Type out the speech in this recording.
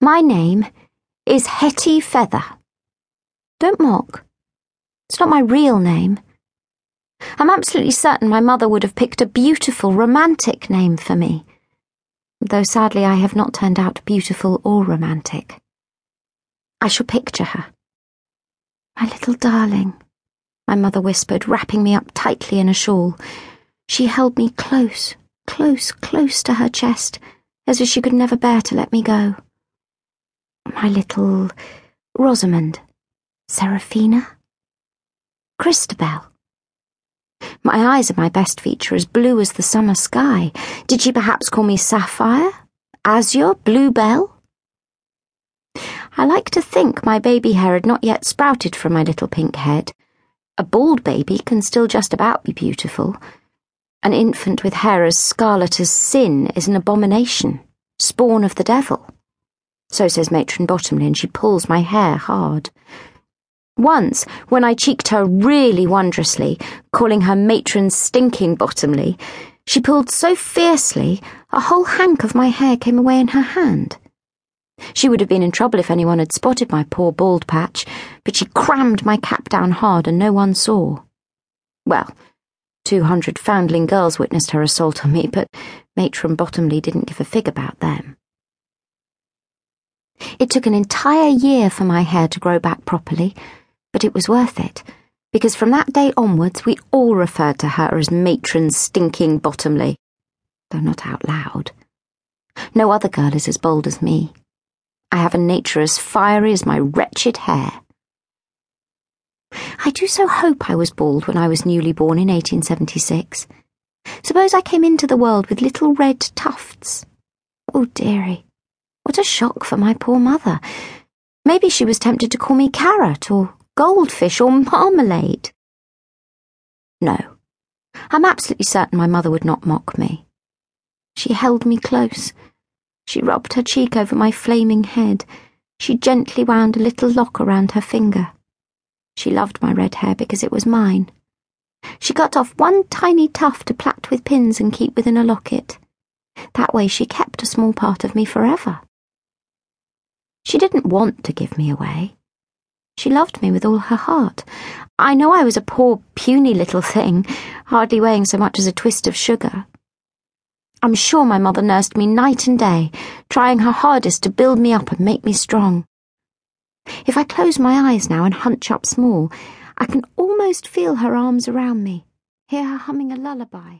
My name is Hetty Feather. Don't mock. It's not my real name. I'm absolutely certain my mother would have picked a beautiful, romantic name for me, though sadly I have not turned out beautiful or romantic. I shall picture her. My little darling, my mother whispered, wrapping me up tightly in a shawl. She held me close, close, close to her chest, as if she could never bear to let me go. My little Rosamond, Seraphina, Christabel. My eyes are my best feature, as blue as the summer sky. Did she perhaps call me Sapphire? Azure? Bluebell? I like to think my baby hair had not yet sprouted from my little pink head. A bald baby can still just about be beautiful. An infant with hair as scarlet as sin is an abomination, spawn of the devil. So says Matron Bottomley, and she pulls my hair hard. Once, when I cheeked her really wondrously, calling her matron stinking Bottomley, she pulled so fiercely a whole hank of my hair came away in her hand. She would have been in trouble if anyone had spotted my poor bald patch, but she crammed my cap down hard and no one saw. Well, two hundred foundling girls witnessed her assault on me, but Matron Bottomley didn't give a fig about them. It took an entire year for my hair to grow back properly but it was worth it, because from that day onwards we all referred to her as Matron Stinking Bottomley, though not out loud. No other girl is as bold as me. I have a nature as fiery as my wretched hair. I do so hope I was bald when I was newly born in 1876. Suppose I came into the world with little red tufts. Oh, dearie, what a shock for my poor mother. Maybe she was tempted to call me Carrot or goldfish or marmalade. No, I'm absolutely certain my mother would not mock me. She held me close. She rubbed her cheek over my flaming head. She gently wound a little lock around her finger. She loved my red hair because it was mine. She cut off one tiny tuft to plait with pins and keep within a locket. That way she kept a small part of me forever. She didn't want to give me away. She loved me with all her heart. I know I was a poor, puny little thing, hardly weighing so much as a twist of sugar. I'm sure my mother nursed me night and day, trying her hardest to build me up and make me strong. If I close my eyes now and hunch up small, I can almost feel her arms around me, hear her humming a lullaby